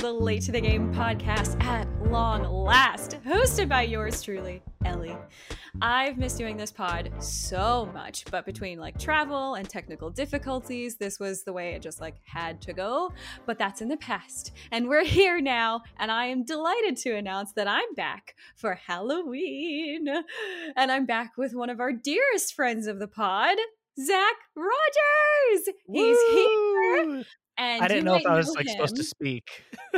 the Late to the Game podcast at long last, hosted by yours truly, Ellie. I've missed doing this pod so much, but between like travel and technical difficulties, this was the way it just like had to go. But that's in the past, and we're here now, and I am delighted to announce that I'm back for Halloween. And I'm back with one of our dearest friends of the pod, Zach Rogers. He's here. And I didn't know if I was like supposed to speak.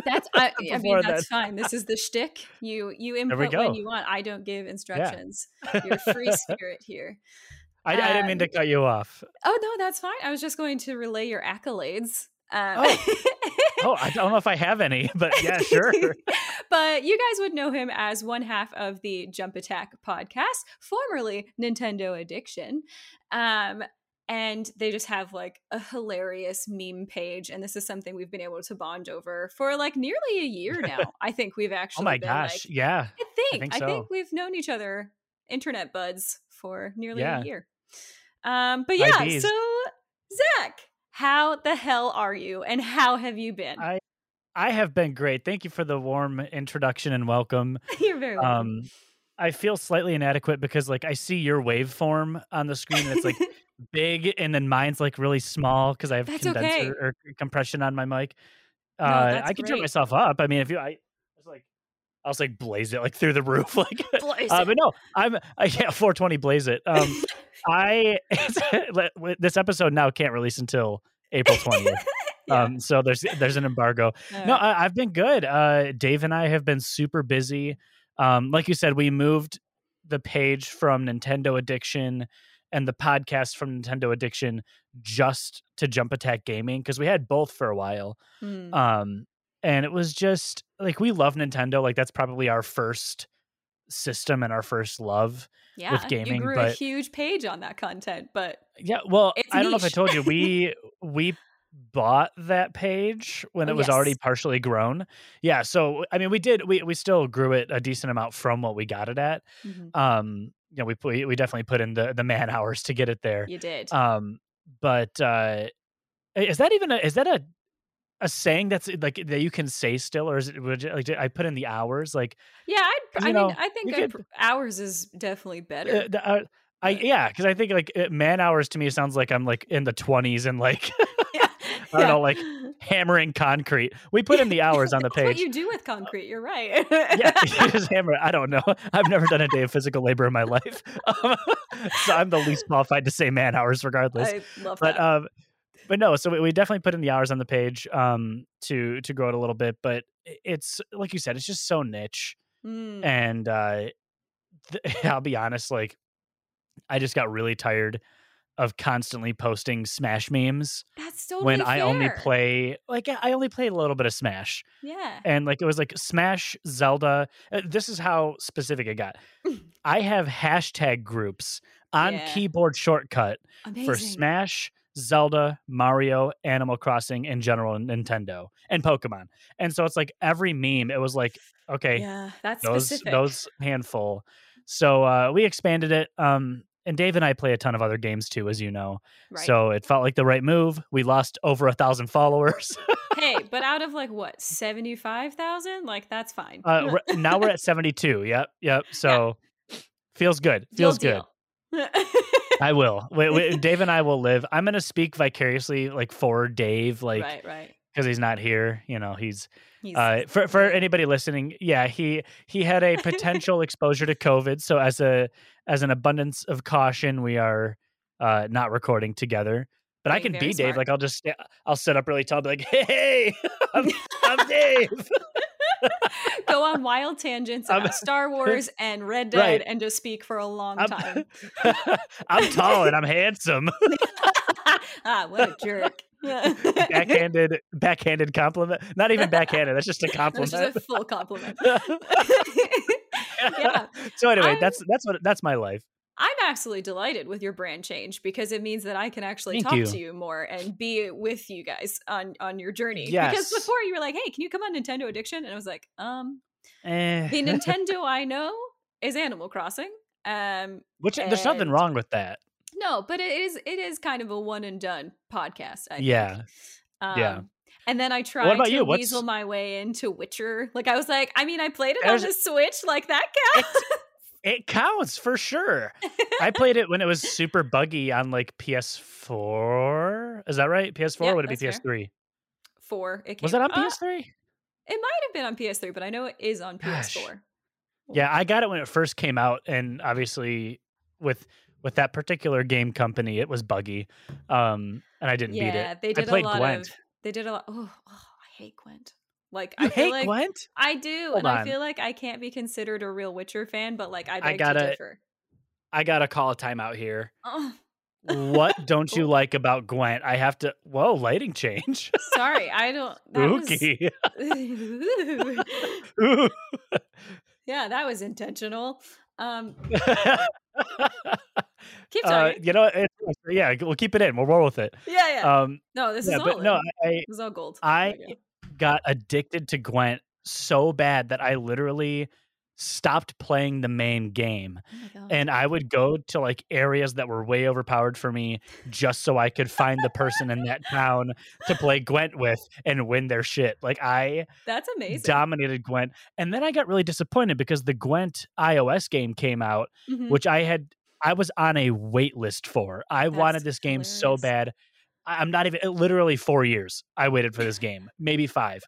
That's I, I mean that's fine. This is the shtick. You you input when you want. I don't give instructions. You're a free spirit here. I, I didn't mean to Um, cut you off. Oh no, that's fine. I was just going to relay your accolades. Um, Oh, I don't know if I have any, but yeah, sure. but you guys would know him as one half of the Jump Attack podcast, formerly Nintendo Addiction. Um, and they just have like a hilarious meme page. And this is something we've been able to bond over for like nearly a year now. I think we've actually oh my gosh, like, yeah. I think. think I think we've known each other, internet buds, for nearly Yeah. a year. Um, but yeah, so Zach, how the hell are you, and how have you been? I I have been great. Thank you for the warm introduction and welcome. You're very welcome. Um, I feel slightly inadequate because like I see your waveform on the screen and it's like big, and then mine's like really small because I have That's condenser okay. or compression on my mic. No, Uh, I can turn myself up. I mean, if you, I was like, I was like blaze it like through the roof, like. Blaze Uh, but no, I'm I can't 420 blaze it. Um, I this episode now can't release until April 20th. Yeah. Um, so there's there's an embargo. No. I, I've been good. Uh, Dave and I have been super busy. Um, like you said, we moved the page from Nintendo Addiction and the podcast from Nintendo Addiction just to Jump Attack Gaming because we had both for a while. Hmm. Um, and it was just like we love Nintendo. Like that's probably our first system and our first love. yeah, with gaming, you grew a huge page on that content, but Yeah, well, I don't know if I told you we we bought that page when Oh, it was already partially grown. Yeah, so I mean, we did we we still grew it a decent amount from what we got it at. Mhm. Um, you know, we put, we definitely put in the the man hours to get it there. you did. Um, but uh, is that even a is that a a saying that's like that you can say still, or is it would you, like I put in the hours like yeah, I'd, I you mean, I think could- pr- ours is definitely better. uh, uh, I yeah, because I think like uh, man hours to me sounds like I'm like in the twenties and like yeah, I don't know, like, hammering concrete. We put in the hours on the page. What you do with concrete. You're right. yeah, you just hammer. it. I don't know. I've never done a day of physical labor in my life, um, so I'm the least qualified to say man hours, regardless. I love but that. um, but no. So we, we definitely put in the hours on the page um to to grow it a little bit. But it's like you said, it's just so niche, Mm. and uh, th- I'll be honest, like I just got really tired of constantly posting Smash memes That's totally when I only play like I only play a little bit of Smash. Yeah. and like it was like Smash, Zelda. uh, This is how specific it got. I have hashtag groups on Yeah. keyboard shortcut Amazing. for Smash, Zelda, Mario, Animal Crossing, and general Nintendo and Pokemon. And so it's like every meme, it was like, okay, Yeah, that's those specific. those handful. So uh, we expanded it. Um, and Dave and I play a ton of other games too, as you know. right. So it felt like the right move. We lost over a thousand followers. hey, but out of like what seventy five thousand, like that's fine. Uh, now we're at 72. Yep. Yep. So feels good. Feels good. good. I will. We, we, Dave and I will live. I'm going to speak vicariously like for Dave, like, right, right. because he's not here. You know, He's, uh, for, for anybody listening. Yeah. He, he had a potential exposure to COVID. So as a, as an abundance of caution, we are, uh, not recording together. But I can be Dave. Like I'll just, I'll sit up really tall, be like, "Hey, I'm, I'm Dave." go on wild tangents about Star Wars and Red Dead Right. and just speak for a long I'm, time. I'm tall and I'm handsome. ah, what a jerk. backhanded backhanded compliment not even backhanded that's just a That's compliment just a full compliment. yeah. so anyway I'm- that's that's what that's my life I'm absolutely delighted with your brand change because it means that I can actually Thank talk you. to you more and be with you guys on on your journey. Because before you were like, "Hey, can you come on Nintendo Addiction?" and I was like, "Um, Eh. the Nintendo I know is Animal Crossing. Um, which there's nothing wrong with that no, but it is it is kind of a one and done podcast. I think. yeah Um, Yeah. And then I tried to you? What's- weasel my way into Witcher. Like I was like, I mean, I played it There's- on the Switch. Like that counts. It counts for sure. I played it when it was super buggy on like PS4. Is that right? PS4 Yeah, or would it be. PS3? Four. It Was it on uh, PS3? It might have been on PS3, but I know it is on Gosh. PS4. Yeah, I got it when it first came out, and obviously with with that particular game company, it was buggy, um, and I didn't beat Yeah, it. they did I played a lot Gwent. of. They did a lot. Oh, oh, I hate Gwent. Like You I feel hate like Gwent? I do, Hold and I feel like I can't be considered a real Witcher fan. But like I beg gotta- to. I gotta call a timeout here. Oh, What don't you like about Gwent? I have to. Whoa, lighting change. sorry, I don't. That was- yeah, that was intentional. Um, keep uh, talking. you know, it, yeah, we'll keep it in. We'll roll with it. yeah, yeah. Um, no, this yeah, is all. but no, I, this is all gold. I There we go. Got addicted to Gwent so bad that I literally stopped playing the main game Oh and I would go to like areas that were way overpowered for me just so I could find the person in that town to play Gwent with and win their shit. Like I That's amazing. dominated Gwent. And then I got really disappointed because the Gwent iOS game came out, Mhm. which I had I was on a wait list for. I wanted That's this game so bad. I'm not even literally 4 years I waited for this game, maybe 5.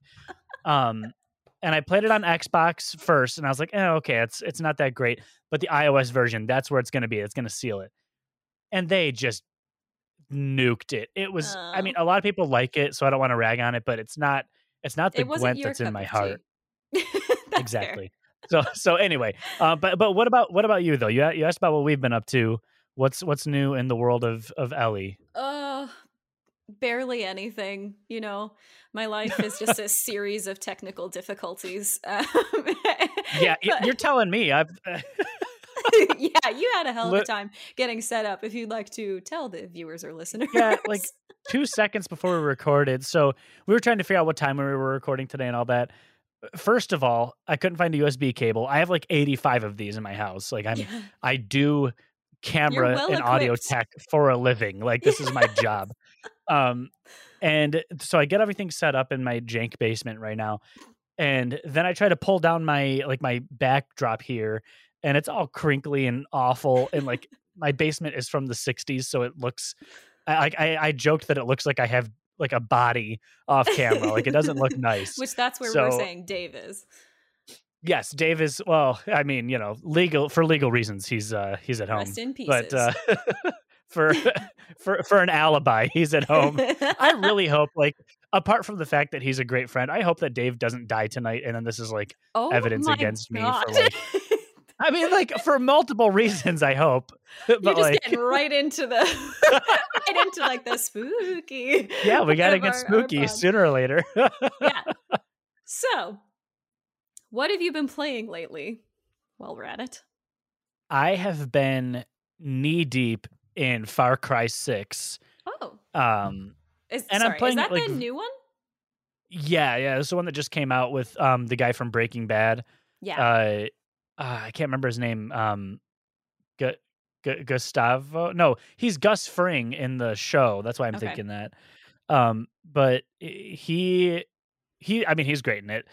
Um and I played it on Xbox first and I was like, "Eh, okay, it's it's not that great." But the iOS version, that's where it's going to be. It's going to seal it. And they just nuked it. It was I Oh. mean, a lot of people like it, so I don't want to rag on it, but it's not it's not the Gwent that's in my heart. That's fair. exactly. So so anyway, uh, but but what about what about you though? You you asked about what we've been up to. What's what's new in the world of of Ellie? Uh, barely anything. You know, my life is just a series of technical difficulties. Um, Yeah, but- you're telling me. I've yeah, you had a hell of a time getting set up. If you'd like to tell the viewers or listeners, Yeah, like, two seconds before we recorded. So we were trying to figure out what time we were recording today and all that. First of all, I couldn't find a USB cable. I have like 85 of these in my house. Like I'm Yeah. I do camera well and audio tech for a living. Like this is my job. Um and so I get everything set up in my jank basement right now. And then I try to pull down my like my backdrop here and it's all crinkly and awful and like my basement is from the 60s so it looks I I, I joked that it looks like I have like a body off camera. Like it doesn't look nice. Which that's where we're saying Dave is. yes, Dave is well, I mean, you know, legal for legal reasons he's uh he's at home. Rest in pieces. But uh for for for an alibi, he's at home. I really hope like apart from the fact that he's a great friend, I hope that Dave doesn't die tonight and then this is like oh evidence against me for, like, I mean like for multiple reasons I hope. But You're just like getting right into the right into like the spooky. yeah, we got to get our- our spooky pod. sooner or later. yeah. So, what have you been playing lately? While we're at it. I have been knee deep in Far Cry 6. Oh, Um is, And I'm playing is that like, the new one? yeah, yeah, it's the one that just came out with um the guy from Breaking Bad. Yeah. Uh, uh I can't remember his name. Um Gu- Gu- Gustavo? No, he's Gus Fring in the show. That's why I'm Okay. thinking that. Um but he he I mean he's great in it.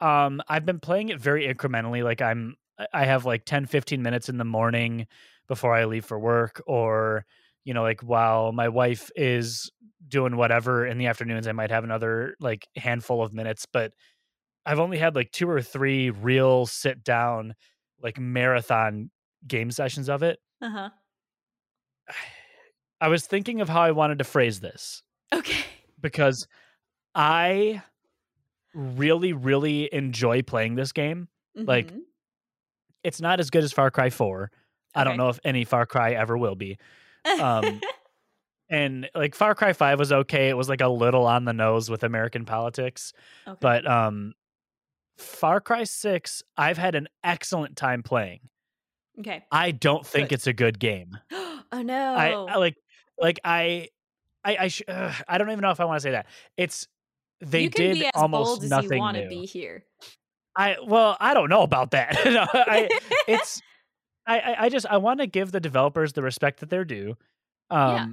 Um I've been playing it very incrementally like I'm I- have like 10 15 minutes in the morning before I leave for work or you know like while my wife is doing whatever in the afternoons I might have another like handful of minutes but I've only had like two or three real sit down like marathon game sessions of it. Uh huh. I was thinking of how I wanted to phrase this Okay. because I really really enjoy playing this game. Like, Mhm. It's not as good as Far Cry 4. I don't know if any Far Cry ever will be. um, And like Far Cry 5 was okay. It was like a little on the nose with American politics. okay. But um Far Cry 6, I've had an excellent time playing. okay. I don't think Good. it's a good game. oh no. I, I like like I I I, sh- ugh, I don't even know if I want to say that. It's they you can did be as almost bold as nothing you want to be here. I well, I don't know about that. No, I it's I I, I just I want to give the developers the respect that they're due. Um Yeah.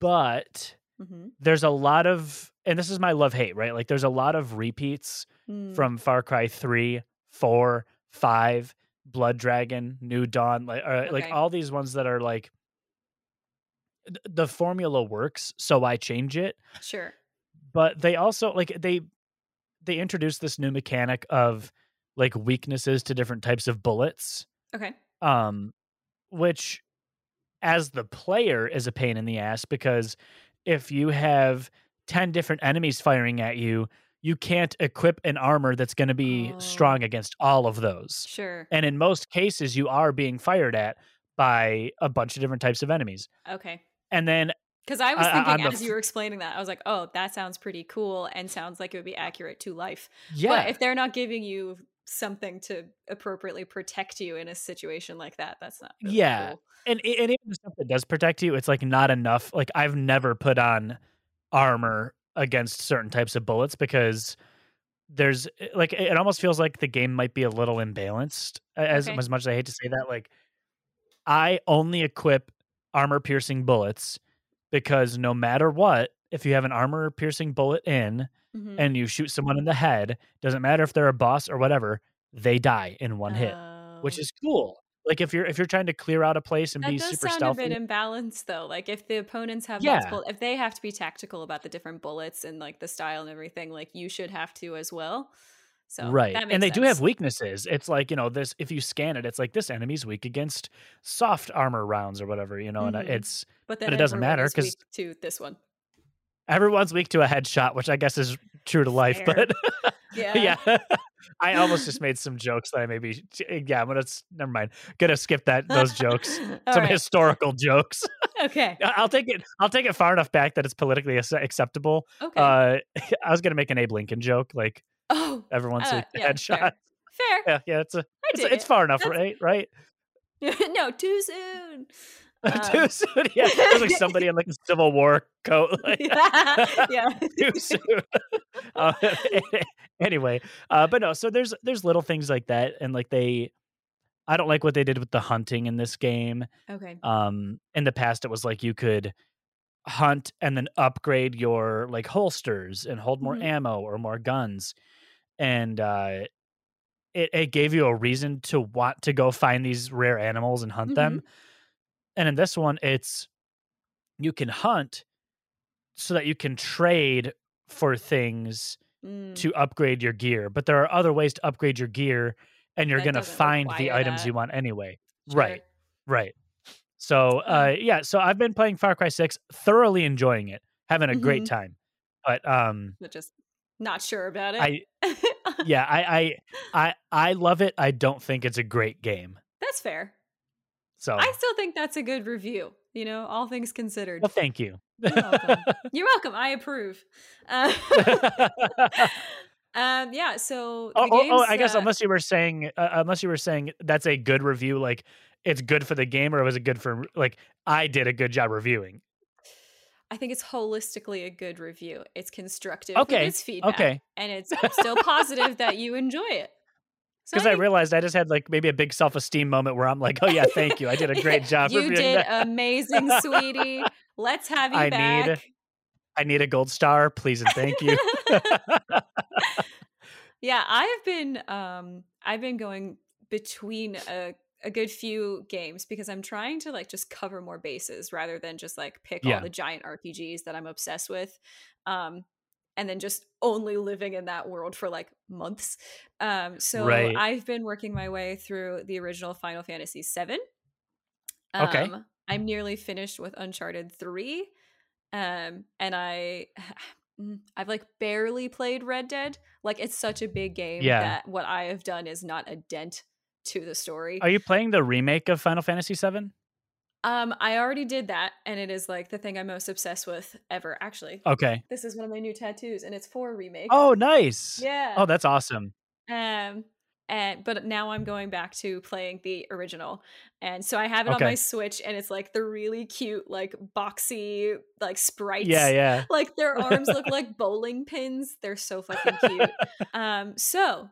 but Mm-hmm. there's a lot of and this is my love hate, right? Like there's a lot of repeats Mm. from Far Cry 3, 4, 5, Blood Dragon, New Dawn, like uh, like all these ones that are like the formula works, so I change it. Sure. But they also like they they introduced this new mechanic of like weaknesses to different types of bullets, Okay. um, which as the player is a pain in the ass because if you have 10 different enemies firing at you, you can't equip an armor that's going to be Oh. strong against all of those. Sure. And in most cases, you are being fired at by a bunch of different types of enemies. Okay. And then, Because I was I- I- thinking the as you were explaining that, I was like, oh, that sounds pretty cool and sounds like it would be accurate to life. yeah, But if they're not giving you something to appropriately protect you in a situation like that, that's not really Yeah. cool. and, and even the stuff that does protect you, it's like not enough. Like, I've never put on armor against certain types of bullets because there's eh, like it almost feels like the game might be a little imbalanced as Okay. as much as I hate to say that like I only equip armor piercing bullets because no matter what if you have an armor piercing bullet in Mhm. and you shoot someone in the head doesn't matter if they're a boss or whatever they die in one hit which Oh. is cool like if you're if you're trying to clear out a place and that be does super sound stealthy a bit imbalanced though. Like if the opponents have Yeah. multiple, if they have to be tactical about the different bullets and like the style and everything, like you should have to as well. So right and they do have weaknesses it's like you know this if you scan it it's like this enemy's weak against soft armor rounds or whatever you know and uh, Mhm. it's but then but it doesn't matter is 'cause- weak to this one. everyone's weak to a headshot which i guess is true to life Fair. but Yeah. yeah i almost just made some jokes that i maybe yeah i'm gonna never mind gonna skip that those jokes some right. historical jokes Okay. I'll take it i'll take it far enough back that it's politically acceptable Okay. uh i was gonna make an abe lincoln joke like oh. everyone's uh, to yeah, headshot Fair. fair. yeah yeah it's a it's, it's far enough That's- right right no, too soon. too Um, soon. Yeah, there's like somebody in like a Civil War coat. Like, yeah. too soon. uh, anyway, uh, but no. So there's there's little things like that, and like they, I don't like what they did with the hunting in this game. Okay. Um, in the past, it was like you could hunt and then upgrade your like holsters and hold more Mhm. ammo or more guns, and uh, it it gave you a reason to want to go find these rare animals and hunt them. And in this one, it's you can hunt so that you can trade for things Mm, to upgrade your gear. But there are other ways to upgrade your gear, and you're going to find the items you want anyway. sure. Right, right. So, uh, yeah. So I've been playing Far Cry Six, thoroughly enjoying it, having a great Mhm. time. But um, But just not sure about it. I yeah, I I I I love it. I don't think it's a great game. That's fair. So, I still think that's a good review. You know, all things considered. well, thank you. You're welcome. You're welcome. I approve. Uh, um, yeah. So oh, oh, oh, I guess uh, unless you were saying, uh, unless you were saying that's a good review, like it's good for the game, or was it good for like I did a good job reviewing? I think it's holistically a good review. It's constructive Okay, its feedback, okay. and it's still positive that you enjoy it. Because I realized I just had like maybe a big self esteem moment where I'm like, oh yeah, thank you, I did a great job. You did that. amazing, sweetie. Let's have you I back. need- I need a gold star, please and thank you. yeah, I've been um I've been going between a a good few games because I'm trying to like just cover more bases rather than just like pick Yeah. all the giant RPGs that I'm obsessed with. Um and then just only living in that world for like months. Um so Right. I've been working my way through the original Final Fantasy 7. Okay. Um, I'm nearly finished with Uncharted 3. Um, and I mm, I've like barely played Red Dead. Like it's such a big game Yeah. that what I have done is not a dent to the story. Are you playing the remake of Final Fantasy VII? Um, I already did that, and it is like the thing I'm most obsessed with ever. Actually, Okay. this is one of my new tattoos, and it's for a remake. Oh, nice. yeah. Oh, that's awesome. Um, and but now I'm going back to playing the original, and so I have it on my Switch, and it's like the really cute, like boxy, like sprites. Yeah, yeah. Like their arms look like bowling pins. They're so fucking cute. Um, so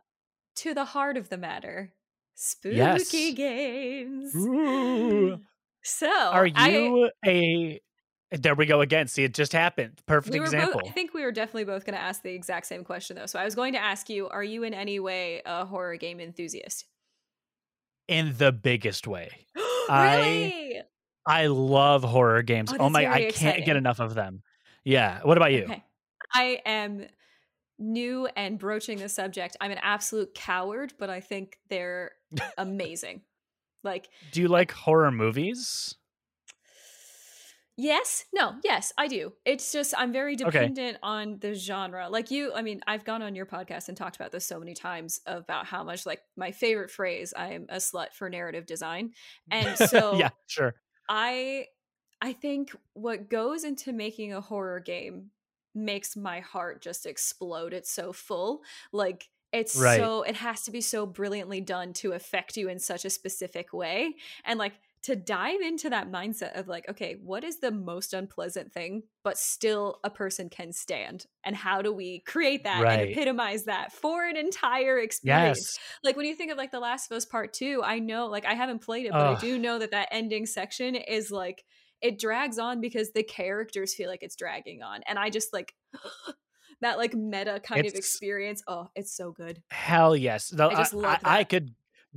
to the heart of the matter, spooky Yes. games. Ooh. So Are you a There we go again. See, it just happened. Perfect We example. both, I think we were definitely both going to ask the exact same question though. So I was going to ask you, are you in any way a horror game enthusiast? in the biggest way. I- really? I love horror games. Oh, Oh, my, I can't get enough of them. Yeah. What about you? Okay. I am new and broaching the subject. I'm an absolute coward, but I think they're amazing. Like, Do you like horror movies? yes, no, yes, I do. It's just I'm very dependent on the genre. Like you, I mean, I've gone on your podcast and talked about this so many times about how much like my favorite phrase, I am a slut for narrative design. And so yeah, sure. I I think what goes into making a horror game makes my heart just explode. It's so full. Like it's Right. so it has to be so brilliantly done to affect you in such a specific way. And like to dive into that mindset of like, okay, what is the most unpleasant thing, but still a person can stand? And how do we create that Right. and epitomize that for an entire experience? Yes. like when you think of like the last of us part two i know like i haven't played it but i do know that that ending section is like it drags on because the characters feel like it's dragging on and i just like that like meta kind of experience oh it's so good Hell yes. Though I just I, love I, I could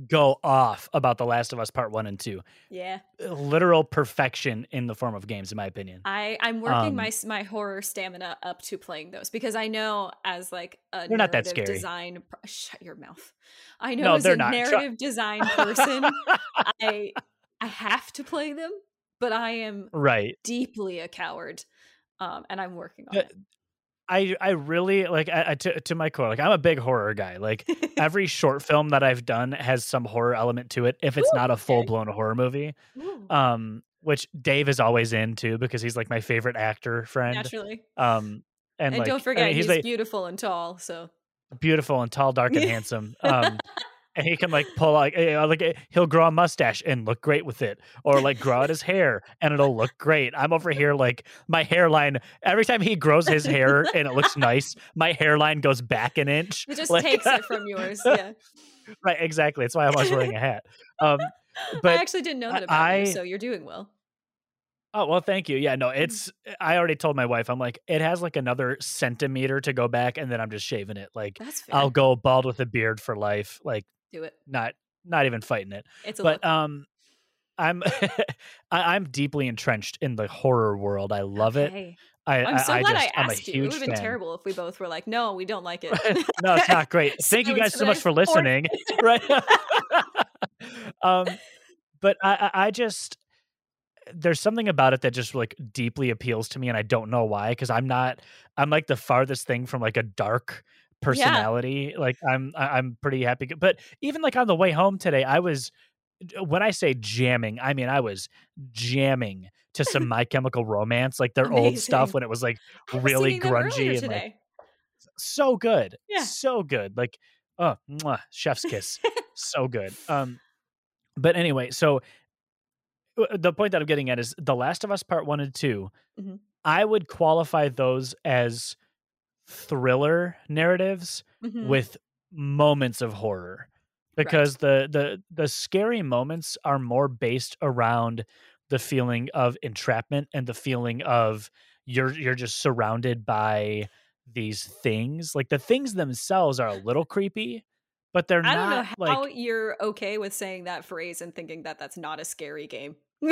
go off about The Last of Us Part One and Two. yeah Literal perfection in the form of games, in my opinion. i i'm working Um, my my horror stamina up to playing those because i know as like a They're not that narrative scary. design shut your mouth i know No, as a not. Try- narrative design person i i have to play them but i am right. deeply a coward um and i'm working on Uh, I I really like I, I, to to my core. Like I'm a big horror guy. Like every short film that I've done has some horror element to it. If it's Ooh, not a full blown horror movie, Ooh, um, which Dave is always in too because he's like my favorite actor friend. naturally Um, and, and, like, don't I forget mean, he's, he's like beautiful and tall so beautiful and tall, dark and handsome. Um, and he can like pull like eh, uh, like eh, he'll grow a mustache and look great with it, or like grow out his hair and it'll look great. I'm over here like my hairline. Every time he grows his hair and it looks nice, my hairline goes back an inch. he just Like- takes it from yours yeah right, exactly. That's why I'm always wearing a hat. Um, but i actually didn't know that about I- you so you're doing well Oh well, thank you. Yeah, no, Mm. it's. I already told my wife. I'm like, it has like another centimeter to go back, and then I'm just shaving it. Like, I'll go bald with a beard for life. Like, do it not not even fighting it. it's a But um, I'm I, I'm deeply entrenched in the horror world. I love it. I, i'm so I, glad I i just, I'm a asked you it would have been fan. terrible if we both were like no we don't like it no, it's not great. Thank you guys so much for listening. right. um, but I, I I just there's something about it that just like deeply appeals to me, and I don't know why. Because I'm not. I'm like the farthest thing from like a dark personality. Like I'm. I'm pretty happy. But even like on the way home today, I was. When I say jamming, I mean I was jamming to some My Chemical Romance, like their old stuff when it was like was really singing them earlier grungy and like so good. Yeah. So good. Like, oh, mwah, chef's kiss. so good. Um, but anyway, so uh, the point that I'm getting at is The Last of Us Part One and 2 Mhm. I would qualify those as thriller narratives Mhm. with moments of horror because the the the scary moments are more based around the feeling of entrapment and the feeling of you're you're just surrounded by these things like the things themselves are a little creepy but they're I don't know how like you're okay with saying that phrase and thinking that that's not a scary game.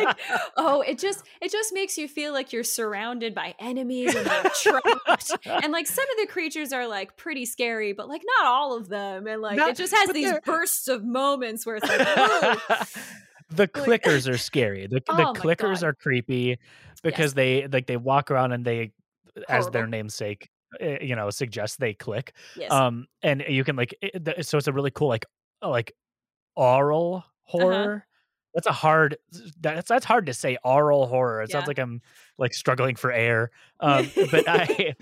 like, oh, it just it just makes you feel like you're surrounded by enemies and they're trapped. and like some of the creatures are like pretty scary, but like not all of them. And like Not- it just has these bursts of moments where it's like, the clickers are scary the, the Oh my clickers God. are creepy because they like they walk around and they as their namesake uh, you know suggests they click yes. um and you can like it, th- so it's a really cool like like oral Uh-huh. That's a hard that's that's hard to say oral horror it sounds like i'm like struggling for air um but i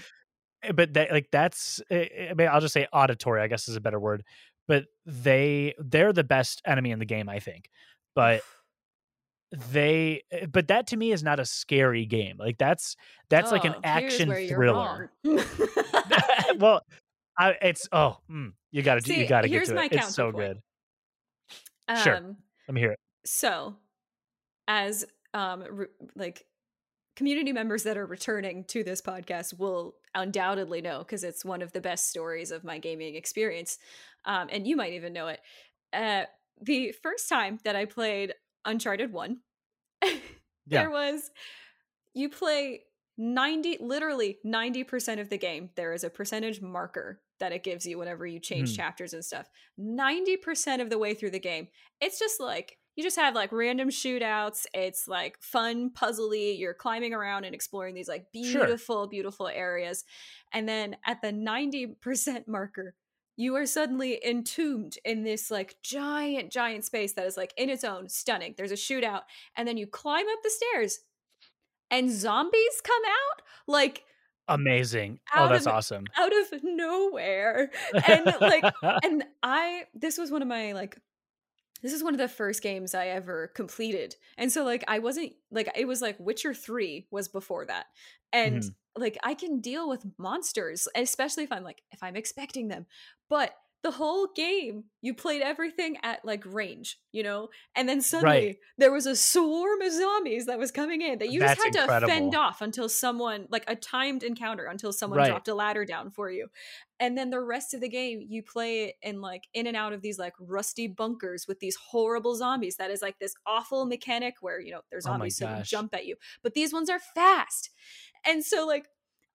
but that like that's eh, eh, i mean i'll just say auditory i guess is a better word but they they're the best enemy in the game i think but they eh, but that to me is not a scary game like that's that's like an Oh, action thriller. well I, it's oh mm, you gotta do you gotta get to it it's so good. Sure. Um, let me hear it So, as um re- like community members that are returning to this podcast will undoubtedly know because it's one of the best stories of my gaming experience. Um, and you might even know it. Uh, the first time that I played Uncharted 1, Yeah. there was you play 90 literally 90% of the game there is a percentage marker that it gives you whenever you change Mhm. chapters and stuff 90% of the way through the game it's just like you just have like random shootouts it's like fun puzzly you're climbing around and exploring these like Sure. beautiful beautiful areas and then at the 90% marker you are suddenly entombed in this like giant giant space that is like in its own stunning there's a shootout and then you climb up the stairs and zombies come out like Amazing. Oh, that's of- awesome. out of nowhere and like and i this was one of my like this is one of the first games i ever completed and so like i wasn't like it was like witcher 3 was before that and Mhm. like i can deal with monsters especially if i'm like if i'm expecting them but the whole game you played everything at like range you know? And then suddenly there was a swarm of zombies that was coming in that you That's just had to fend off until someone like a timed encounter until someone Right. dropped a ladder down for you. And then the rest of the game you play it in like in and out of these like rusty bunkers with these horrible zombies that is like this awful mechanic where you know there's Oh zombies so they jump at you but these ones are fast. And so like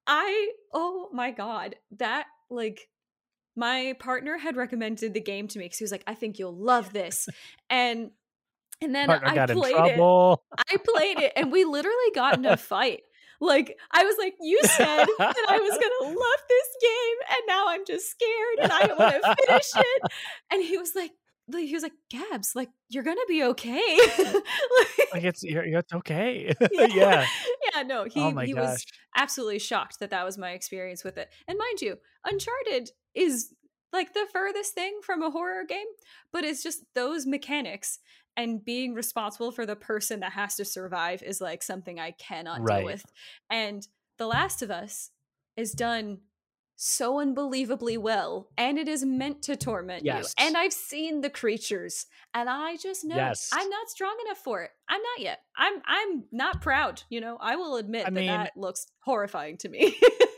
i oh my god that like my partner had recommended the game to me because he was like i think you'll love this and and then Partner i played it. I played it and we literally got in a fight. Like I was like, you said that I was gonna love this game, and now I'm just scared and I don't want to finish it. And he was like, he was like, Gabs, like you're gonna be okay. Like, Like it's you're, you're- it's okay. yeah. yeah. yeah, no, he Oh he gosh. was absolutely shocked that that was my experience with it. And mind you, Uncharted is like the furthest thing from a horror game, but it's just those mechanics and being responsible for the person that has to survive is like something I cannot Right. deal with. And The Last of Us is done so unbelievably well and it is meant to torment Yes. you and i've seen the creatures and i just know Yes. i'm not strong enough for it i'm not yet i'm i'm not proud you know i will admit I that mean- that looks horrifying to me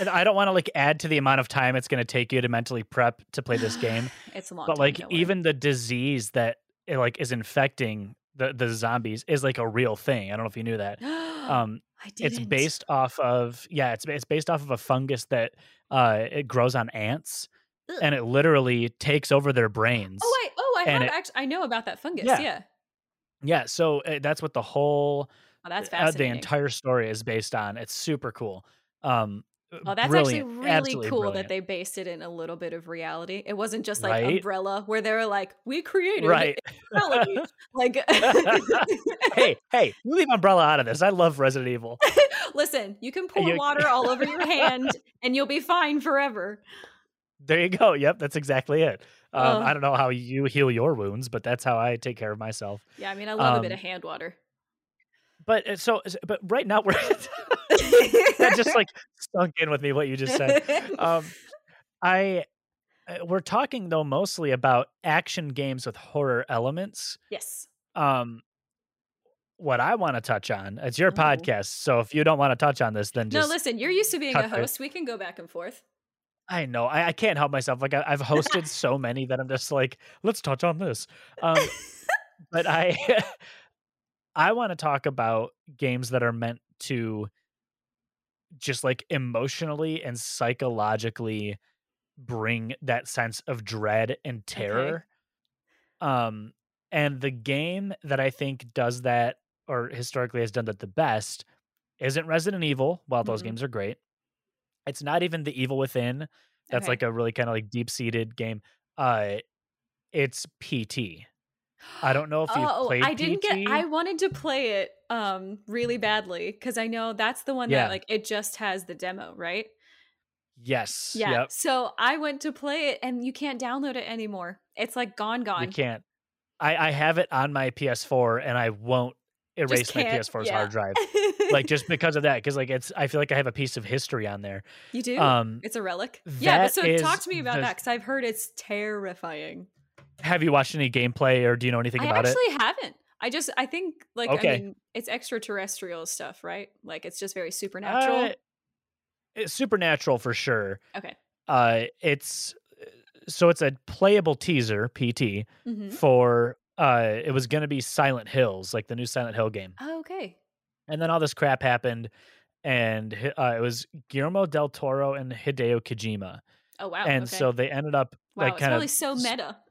And I don't want to like add to the amount of time it's going to take you to mentally prep to play this game, it's a long but time, like worry. even the disease that it, like is infecting the the zombies is like a real thing. I don't know if you knew that. Um, I didn't. it's based off of yeah, it's it's based off of a fungus that uh it grows on ants, Ugh. and it literally takes over their brains. oh wait oh i have it- actually i know about that fungus Yeah. yeah, Yeah, so uh, that's what the whole oh that's uh, the entire story is based on. It's super cool. Um, Oh, that's brilliant, actually really absolutely cool brilliant. that they based it in a little bit of reality. It wasn't just like Right? Umbrella, where they were like, "We created right. reality." like, hey, hey, you leave Umbrella out of this. I love Resident Evil. listen, you can pour You- water all over your hand, and you'll be fine forever. There you go. Yep, that's exactly it. Um, Ugh. I don't know how you heal your wounds, but that's how I take care of myself. Yeah, I mean, I love a bit Um, of hand water. But uh, so, but right now we're that just like sunk in with me what you just said. Um, I uh, we're talking though mostly about action games with horror elements. yes. Um, what I want to touch on, it's your Oh. podcast, so if you don't want to touch on this, then just No, listen, you're used to being a host. We can go back and forth. I know I, I can't help myself. Like I, I've hosted so many that I'm just like, let's touch on this. Um, but I I want to talk about games that are meant to just like emotionally and psychologically bring that sense of dread and terror. Um and the game that I think does that or historically has done that the best isn't Resident Evil, while those Mhm. games are great. It's not even The Evil Within. That's Okay. like a really kind of like deep-seated game. Uh it's PT. I don't know if you've oh, played I didn't PT. get. I wanted to play it um really badly because I know that's the one Yeah. that like it just has the demo, right? Yes. Yeah. Yep. So I went to play it and you can't download it anymore. It's like gone, gone. You can't. I I have it on my PS4 and I won't erase my PS4's yeah. hard drive. like just because of that because like it's I feel like I have a piece of history on there. you do. Um it's a relic. Yeah, but so talk to me about the- that because I've heard it's terrifying. Have you watched any gameplay or do you know anything I about it? I actually haven't. I just I think like Okay. I mean it's extraterrestrial stuff, right? Like it's just very supernatural. Uh, it's supernatural for sure. okay. Uh, it's so it's a playable teaser PT hmm for uh, it was gonna be Silent Hills, like the new Silent Hill game, Oh, okay. and then all this crap happened, and uh, it was Guillermo del Toro and Hideo Kojima, Oh wow. and okay. so they ended up wow, like it's of so meta.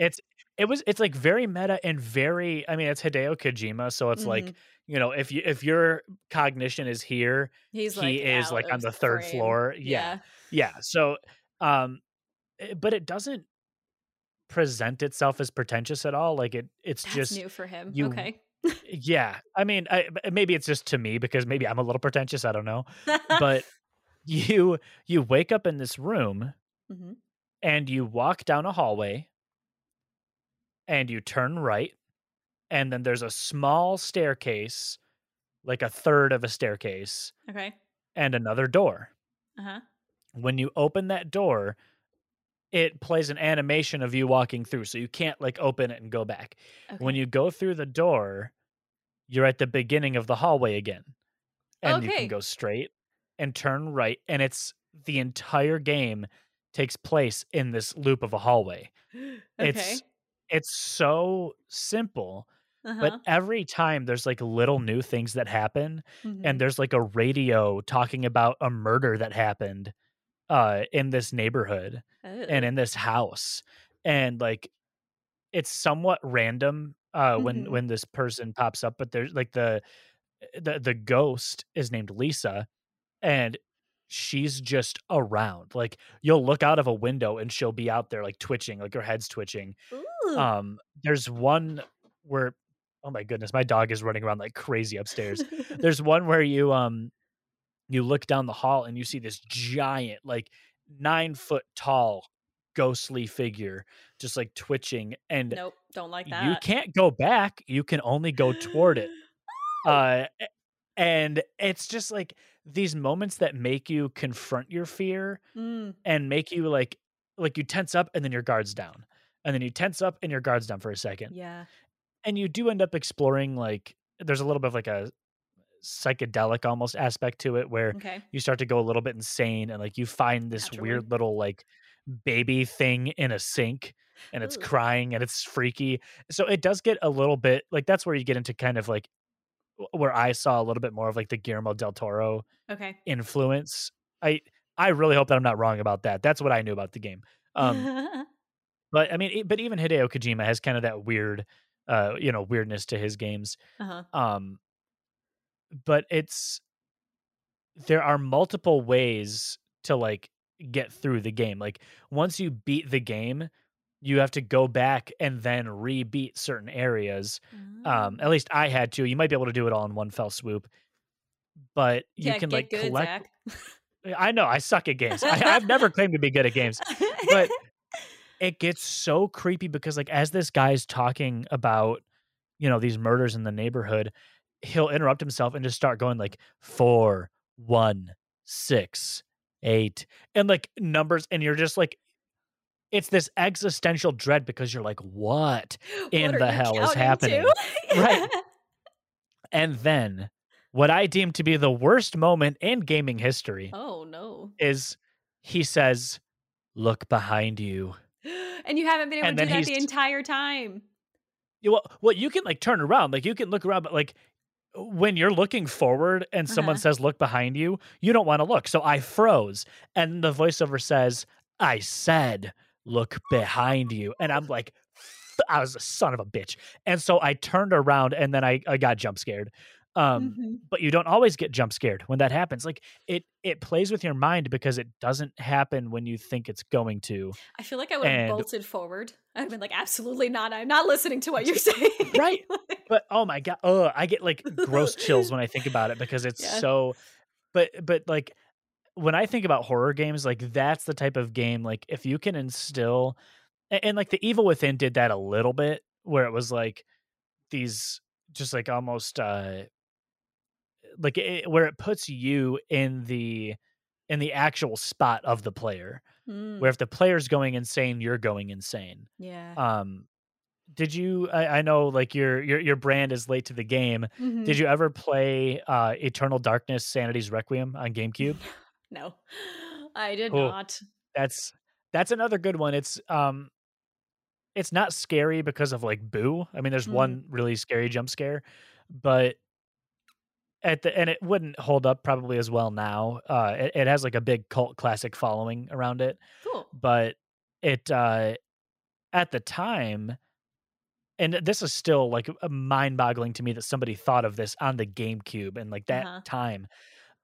it's it was it's like very meta and very I mean it's Hideo Kojima, so it's like Mhm. you know if you if your cognition is here, he's he like is like on the third frame. floor. Yeah. Yeah. So, um, eh, but it doesn't present itself as pretentious at all. Like it, it's That's just, new for him. you- okay. yeah. I mean, I, maybe it's just to me because maybe I'm a little pretentious. I don't know. But you, you wake up in this room Mhm. And you walk down a hallway and you turn right. And then there's a small staircase, like a third of a staircase, Okay. and another door. Uh huh. when you open that door, it plays an animation of you walking through. So you can't like open it and go back. Okay. When you go through the door, you're at the beginning of the hallway again. And you can go straight and turn right. And it's the entire game takes place in this loop of a hallway. okay. It's it's so simple, uh-huh. but every time there's like little new things that happen Mhm. and there's like a radio talking about a murder that happened uh in this neighborhood and Oh. in this house and like it's somewhat random uh when Mhm. when this person pops up but there's like the the the ghost is named Lisa and she's just around like you'll look out of a window and she'll be out there like twitching like her head's twitching Ooh. um there's one where oh my goodness my dog is running around like crazy upstairs there's one where you um you look down the hall and you see this giant like nine foot tall ghostly figure just like twitching and nope. Don't like that. you can't go back you can only go toward it uh and it's just like these moments that make you confront your fear Mm. and make you like like you tense up and then your guards down and then you tense up and your guards down for a second Yeah. and you do end up exploring like there's a little bit of like a psychedelic almost aspect to it where Okay. you start to go a little bit insane and like you find this Naturally. weird little like baby thing in a sink and it's Ugh. crying and it's freaky so it does get a little bit like that's where you get into kind of like where i saw a little bit more of like the guillermo del toro Okay. influence i i really hope that i'm not wrong about that that's what i knew about the game um but i mean but even hideo kojima has kind of that weird uh you know weirdness to his games uh-huh. um but it's there are multiple ways to like get through the game like once you beat the game you have to go back and then re-beat certain areas um Oh. at least i had to you might be able to do it all in one fell swoop but you yeah, can like good, collect Zach. i know i suck at games I, i've never claimed to be good at games but it gets so creepy because like as this guy's talking about you know these murders in the neighborhood he'll interrupt himself and just start going like four one six eight and like numbers and you're just like it's this existential dread because you're like what in What the hell is happening? Right. and then what i deem to be the worst moment in gaming history oh no. is he says look behind you And you haven't been able And to do that the entire time. Yeah, well, well, you can like turn around, like you can look around, but like when you're looking forward and someone Uh-huh. says look behind you, you don't want to look. So I froze, and the voiceover says, "I said look behind you," and I'm like, I was a son of a bitch, and so I turned around, and then I, I got jump scared. Um, Mhm. but you don't always get jump scared when that happens. Like it, it plays with your mind because it doesn't happen when you think it's going to. I feel like I would have bolted forward. I've been like, absolutely not. I'm not listening to what you're saying. Right. but oh my god oh i get like gross chills when i think about it because it's Yeah. so but but like when i think about horror games like that's the type of game like if you can instill and, and like the evil within did that a little bit where it was like these just like almost uh like it, where it puts you in the in the actual spot of the player Mm, where if the player's going insane you're going insane yeah. um did you? I, I know like your your your brand is late to the game. Mhm. Did you ever play uh, Eternal Darkness: Sanity's Requiem on GameCube? no, I did Oh. not. That's that's another good one. It's um it's not scary because of like boo. I mean there's Mm. one really scary jump scare, but at the and it wouldn't hold up probably as well now. Uh it, it has like a big cult classic following around it, Cool. but it uh at the time and this is still like mind boggling to me that somebody thought of this on the GameCube and like that Uh-huh. time.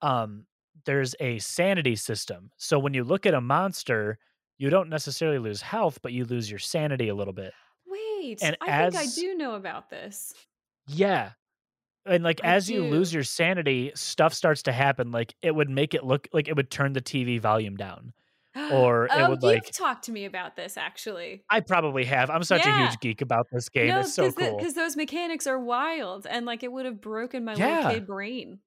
Um there's a sanity system. So when you look at a monster, you don't necessarily lose health, but you lose your sanity a little bit. Wait, And I think I do know about this. Yeah. And like I as you lose your sanity, stuff starts to happen. Like it would make it look like it would turn the TV volume down. Or it oh, would, like- talk to me about this actually. I probably have. I'm such a huge geek about this game. no, it's so cool. because those mechanics are wild, and like it would have broken my Yeah. little kid brain.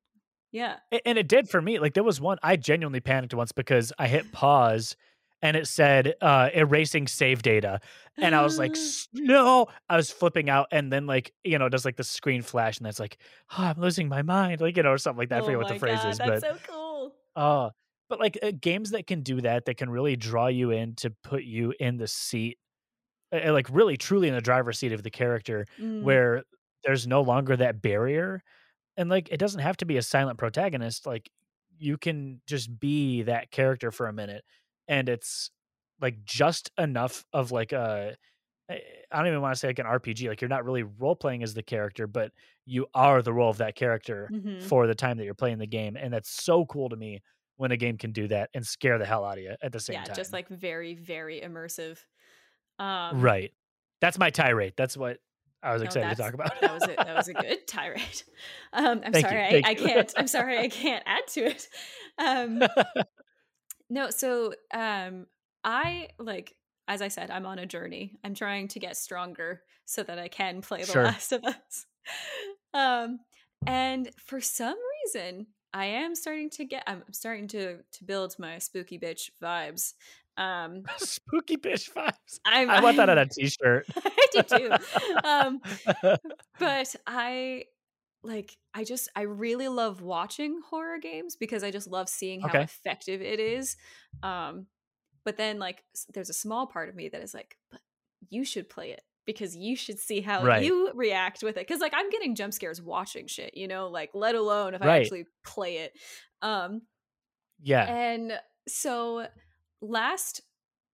Yeah. And it did for me. Like there was one I genuinely panicked once because I hit pause and it said uh erasing save data. And I was like, no, I was flipping out. And then like, you know, it does like the screen flash and that's like, oh, I'm losing my mind. Like, you know, or something like that. I oh forget what my the phrase God, is, that's but so cool. uh but like uh, games that can do that, that can really draw you in to put you in the seat, uh, like really truly in the driver's seat of the character Mm, where there's no longer that barrier and like it doesn't have to be a silent protagonist like you can just be that character for a minute and it's like just enough of like a I I don't even want to say like an RPG like you're not really role playing as the character but you are the role of that character mhm. for the time that you're playing the game and that's so cool to me when a game can do that and scare the hell out of you at the same yeah, time Yeah, just like very, very immersive. Um, right that's my tirade that's what I was no, excited to talk about that was a, that was a good tirade. Um, I'm Thank sorry, I, I can't. I'm sorry, I can't add to it. Um, no, so um, I like as I said, I'm on a journey. I'm trying to get stronger so that I can play The Sure. Last of Us. Um, and for some reason, I am starting to get. I'm starting to to build my spooky bitch vibes. Um, Spooky bitch vibes. I'm, I want that on a t-shirt. I do too. Um, but I like I just I really love watching horror games because I just love seeing how Okay. effective it is. Um but then like there's a small part of me that is like but you should play it because you should see how Right. you react with it cuz like I'm getting jump scares watching shit, you know, like let alone if I actually play it. Um yeah. and so last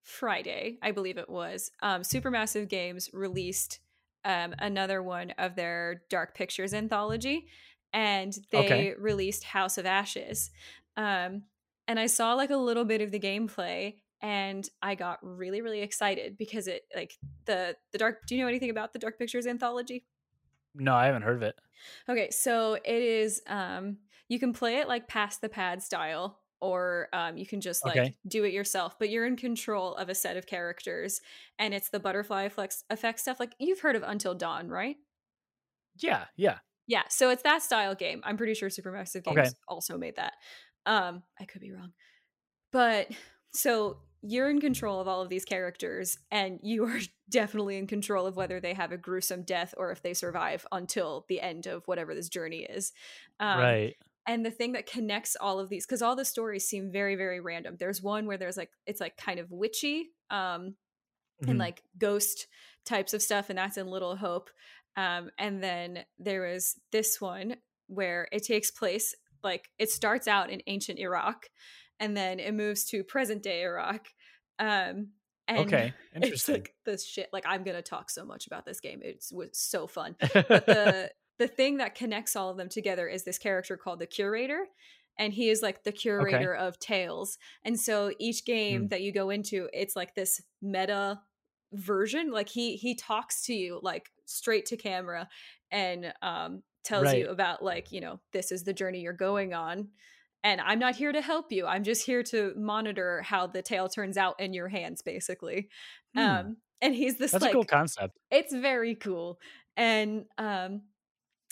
Friday, I believe it was, um, Supermassive Games released um, another one of their Dark Pictures anthology, and they Okay. released House of Ashes. Um, and I saw like a little bit of the gameplay, and I got really, really excited because it like the the Dark. Do you know anything about the Dark Pictures anthology? No, I haven't heard of it. Okay, so it is um you can play it like past the pad style or um you can just like Okay. do it yourself, but you're in control of a set of characters and it's the butterfly effects effect stuff like you've heard of Until Dawn, right? Yeah, yeah. Yeah, so it's that style game. I'm pretty sure Supermassive Games Okay. also made that. Um I could be wrong. But so you're in control of all of these characters and you are definitely in control of whether they have a gruesome death or if they survive until the end of whatever this journey is. Um, right. And the thing that connects all of these because all the stories seem very very random there's one where there's like it's like kind of witchy um and Mhm. like ghost types of stuff and that's in little hope um and then there is this one where it takes place like it starts out in ancient iraq and then it moves to present day iraq um and okay. it's Interesting. like this shit like i'm gonna talk so much about this game it was so fun but the the thing that connects all of them together is this character called the curator and he is like the curator of tales and so each game Hmm. that you go into it's like this meta version like he he talks to you like straight to camera and um tells Right. you about like you know this is the journey you're going on and i'm not here to help you i'm just here to monitor how the tale turns out in your hands basically Hmm. um and he's this That's like a cool concept. it's very cool and um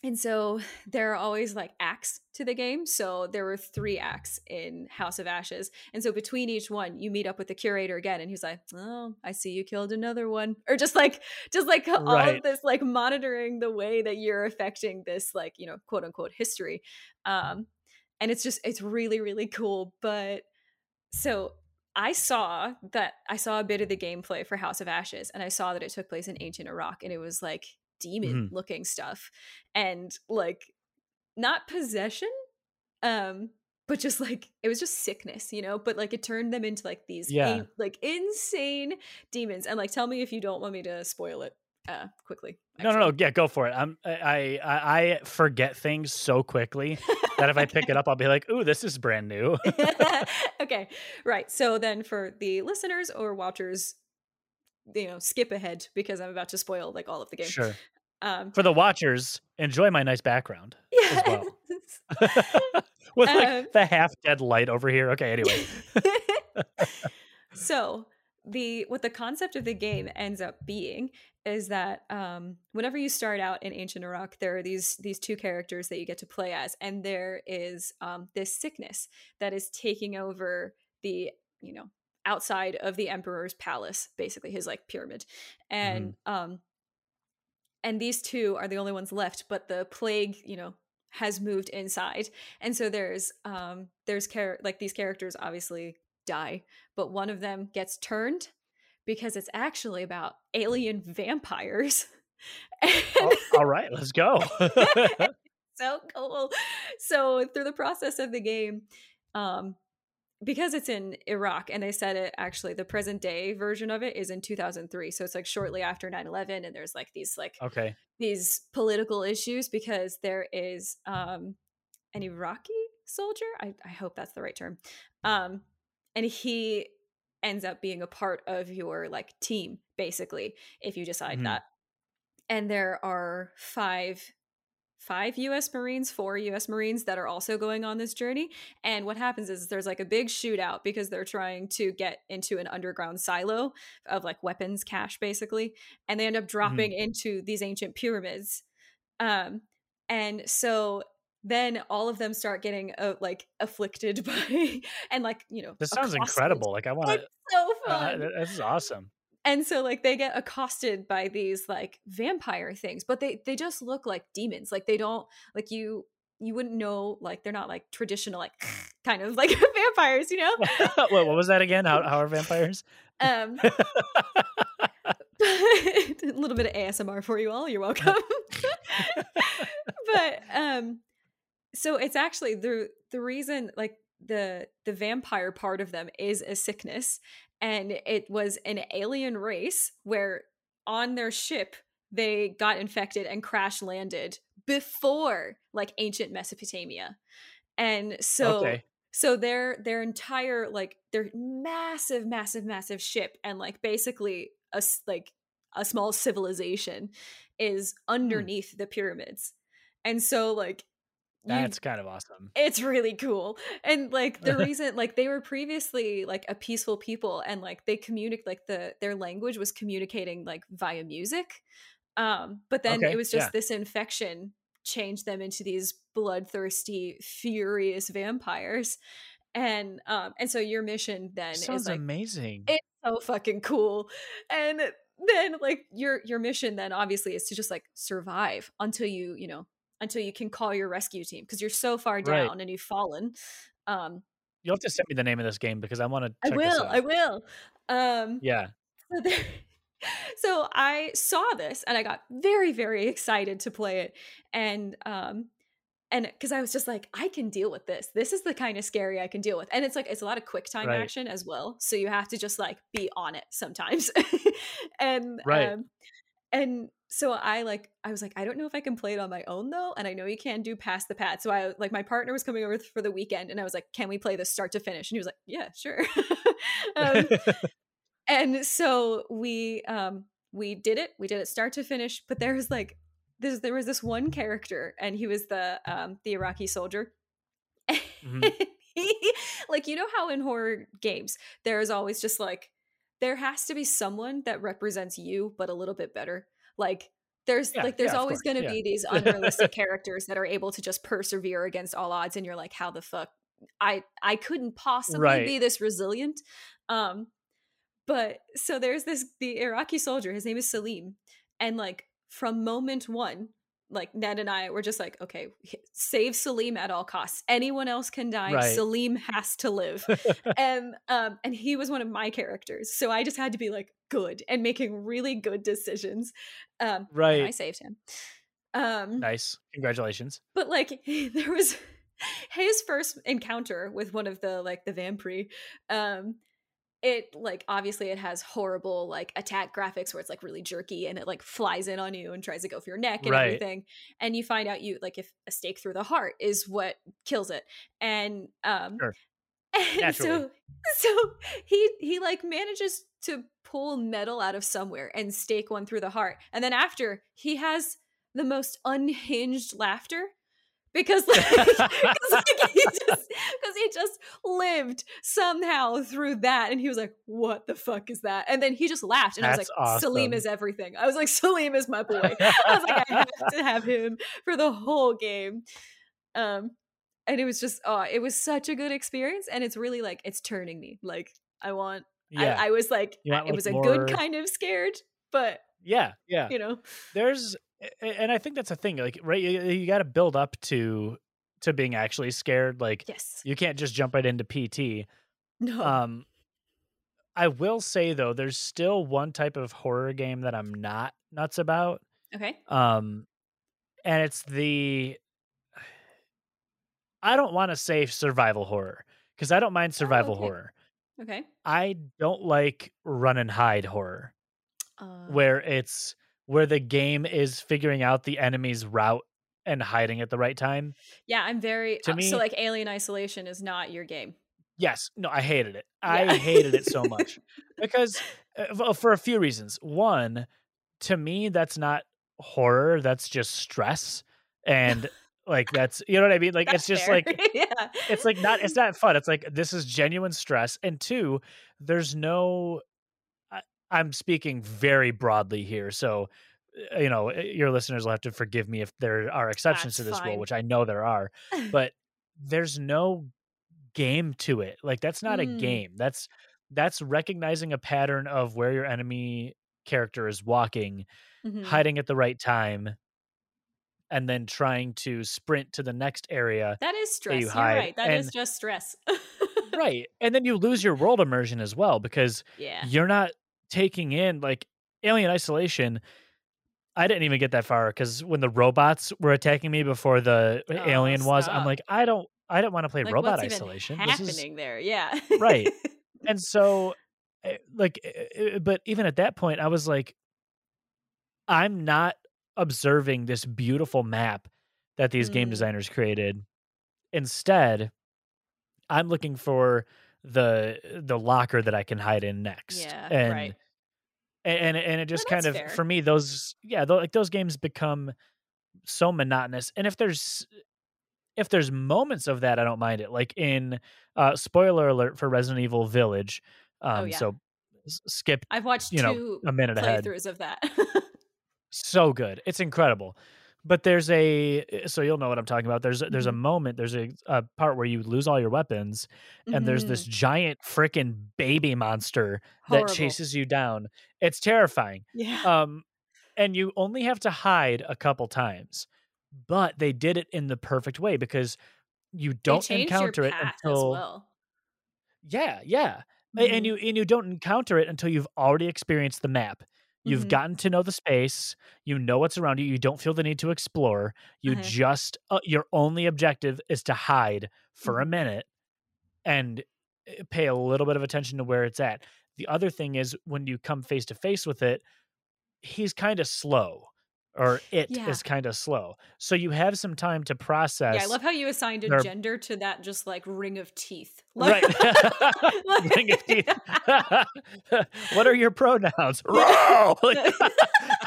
and so there are always like acts to the game. So there were three acts in House of Ashes. And so between each one, you meet up with the curator again and he's like, Oh, I see you killed another one. Or just like just like all of this like monitoring the way that you're affecting this like, you know, quote unquote history. Um and it's just it's really, really cool. But so I saw that I saw a bit of the gameplay for House of Ashes and I saw that it took place in ancient Iraq and it was like demon looking stuff and like not possession um but just like it was just sickness you know but like it turned them into like these Yeah. in- like insane demons and like tell me if you don't want me to spoil it uh quickly No, no, no. Yeah, go for it. I'm, I, I, I forget things so quickly that if I pick it up, I'll be like, "Ooh, this is brand new." okay right so then for the listeners or watchers you know skip ahead because i'm about to spoil like all of the game sure. um For the watchers, enjoy my nice background yeah well. with like Um, the half dead light over here. Okay, anyway. so the what the concept of the game ends up being is that um, whenever you start out in ancient Iraq, there are these these two characters that you get to play as, and there is um, this sickness that is taking over the you know outside of the emperor's palace, basically his like pyramid, and um, and these two are the only ones left, but the plague, you know, has moved inside, and so there's um there's char- like these characters obviously die, but one of them gets turned because it's actually about alien vampires. And All- all right, let's go. so cool. So through the process of the game, um, because it's in Iraq and they said it actually the present day version of it is in 2003. So it's like shortly after 9-11 and there's like these like okay. these political issues because there is um an Iraqi soldier. I, I hope that's the right term. Um and he ends up being a part of your like team, basically, if you decide Mhm. that. And there are five five US Marines, four US Marines that are also going on this journey. And what happens is there's like a big shootout because they're trying to get into an underground silo of like weapons cache basically, and they end up dropping into these ancient pyramids. Um and so then all of them start getting uh, like afflicted by and like, you know, This sounds accosted. incredible. Like I want to. so Uh, fun this is awesome. And so like they get accosted by these like vampire things but they they just look like demons like they don't like you you wouldn't know like they're not like traditional like kind of like vampires you know Wait, what was that again? How, how are vampires? um a little bit of asmr for you all you're welcome but um so it's actually the the reason like the the vampire part of them is a sickness and it was an alien race where on their ship they got infected and crash landed before like ancient Mesopotamia. And so okay. so their their entire like their massive massive massive ship and like basically a like a small civilization is hmm. underneath the pyramids. And so like you That's kind of awesome. it's really cool and like the reason like they were previously like a peaceful people and like they communicate like the their language was communicating like via music um but then Okay, it was just yeah. this infection changed them into these bloodthirsty furious vampires and um and so your mission then Sounds is like amazing. it's so fucking cool and then like your your mission then obviously is to just like survive until you you know until you can call your rescue team because you're so far Right. down and you've fallen um You'll have to send me the name of this game because I want to. i will out. i will um Yeah. so, there, so i saw this and i got very very excited to play it and um and because i was just like i can deal with this this is the kind of scary i can deal with and it's like it's a lot of quick time Right. action as well so you have to just like be on it sometimes and Right. um and so i like i was like i don't know if i can play it on my own though and i know you can do past the pad so i like my partner was coming over for the weekend and i was like can we play this start to finish? And he was like yeah sure. Um, and so we um we did it we did it start to finish but there was like this there was this one character and he was the um the iraqi soldier. Mhm. he, like you know how in horror games there is always just like there has to be someone that represents you but a little bit better like there's Yeah, like there's yeah, always going to yeah. be these unrealistic characters that are able to just persevere against all odds and you're like how the fuck i i couldn't possibly Right. be this resilient um but so there's this the iraqi soldier his name is salim and like from moment one like ned and i were just like okay save salim at all costs anyone else can die Right. salim has to live and um and he was one of my characters so i just had to be like good and making really good decisions um and i saved him um Nice. Congratulations. but like there was his first encounter with one of the like the vampire um it like obviously it has horrible like attack graphics where it's like really jerky and it like flies in on you and tries to go for your neck and Right. everything and you find out you like if a stake through the heart is what kills it and um Sure. and so Naturally. so he he like manages to pull metal out of somewhere and stake one through the heart and then after he has the most unhinged laughter because like, like, because he just lived somehow through that and he was like what the fuck is that and then he just laughed and i was That's like salim is everything i was like salim is my boy i was like i have to have him for the whole game um and it was just oh it was such a good experience and it's really like it's turning me like i want Yeah. I, I was like want, it like, was a good kind of scared but yeah. Yeah. you know there's and i think that's a thing like right you, you got to build up to to being actually scared like yes. you can't just jump right into pt no. Um i will say though there's still one type of horror game that i'm not nuts about okay. um and it's the i don't want to say survival horror because i don't mind survival okay. horror. Okay. I don't like run and hide horror uh, where it's where the game is figuring out the enemy's route and hiding at the right time. Yeah, I'm very To uh, me- so like Alien Isolation is not your game. Yes, no, I hated it. Yeah. I hated it so much because uh, for a few reasons. One, to me, that's not horror. That's just stress, and like that's you know what I mean. Like That's it's just fair. like yeah. it's like not it's not fun. It's like this is genuine stress. And two, there's no. I, I'm speaking very broadly here, so uh, you know your listeners will have to forgive me if there are exceptions to That's this rule, which I know there are. But there's no game to it. Like that's not a Mm. game. That's that's recognizing a pattern of where your enemy character is walking, Mhm. hiding at the right time, and then trying to sprint to the next area. That is stress. you You are right. That is and- just stress. right. And then you lose your world immersion as well because Yeah. you're not taking in like Alien Isolation. I didn't even get that far because when the robots were attacking me before the Oh, alien was, I'm like, I don't, I don't want to play Like, Robot Isolation. This is happening there? Yeah. Right. and so eh, like eh, eh, but even at that point i was like i'm not observing this beautiful map that these game Mm. designers created instead i'm looking for the the locker that i can hide in next Yeah, and right. And and, and it just kind of fair. for me those yeah like those games become so monotonous and if there's if there's moments of that i don't mind it like in uh spoiler alert for resident evil village um Oh, yeah. so skip I've watched you know, a minute ahead playthroughs of that. so good it's incredible but there's a so you'll know what i'm talking about there's a there's a Mhm. moment there's a, a part where you lose all your weapons and there's this Mhm. giant freaking baby monster Horrible. that chases you down it's terrifying Yeah. um and you only have to hide a couple times but they did it in the perfect way because you don't encounter it until well. yeah yeah A- and you and you don't encounter it until you've already experienced the map you've Mhm. gotten to know the space you know what's around you you don't feel the need to explore you Uh-huh. just uh, your only objective is to hide for a Mhm. minute and uh, pay a little bit of attention to where it's at the other thing is when you come face to face with it he's kind of slow or it is Yeah. kind of slow so you have some time to process Yeah, I love how you assigned a their- gender to that just like ring of teeth. right Like- Ring of teeth. what are your pronouns! Like-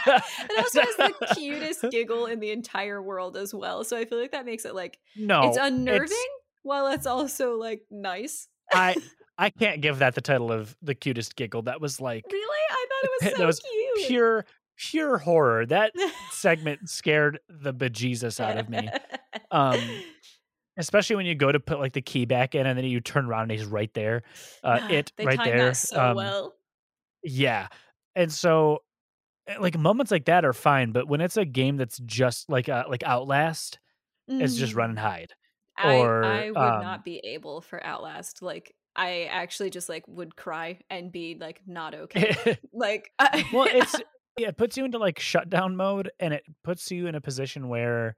it also has the cutest giggle in the entire world as well. So I feel like that makes it like no it's unnerving while it's also like nice. i i can't give that the title of the cutest giggle that was like Really? I thought it was That so was cute. pure pure horror. That segment scared the bejesus out of me. Um, especially when you go to put like the key back in and then you turn around and he's right there. Uh, it they right there. so um, well. Yeah. And so eh, like moments like that are fine, but when it's a game that's just like uh, like Outlast, it's just run and hide. I, or, I would um, not be able for Outlast. Like I actually just like would cry and be like not okay. like I, well, it's yeah, it puts you into like shutdown mode and it puts you in a position where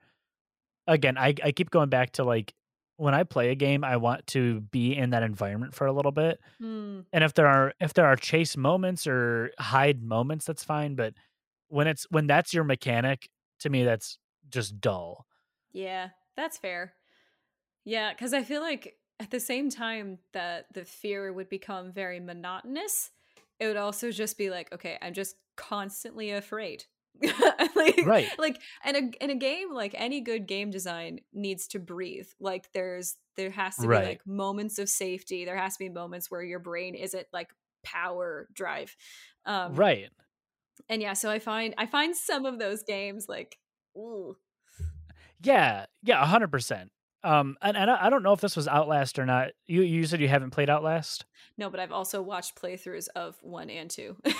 again, I I keep going back to like when I play a game, I want to be in that environment for a little bit. Hmm, And if there are if there are chase moments or hide moments, that's fine. But when it's when that's your mechanic, to me, that's just dull. yeah, that's fair. Yeah, because I feel like at the same time that the fear would become very monotonous, it would also just be like, okay, I'm just constantly afraid. like, Right. like in a in a game like any good game design needs to breathe like there's there has to Right. be like moments of safety there has to be moments where your brain isn't like power drive um right. and yeah so i find i find some of those games like ooh. Yeah. Yeah. A hundred percent. Um, and, and I I don't know if this was Outlast or not. You you said you haven't played Outlast. no but i've also watched playthroughs of one and two see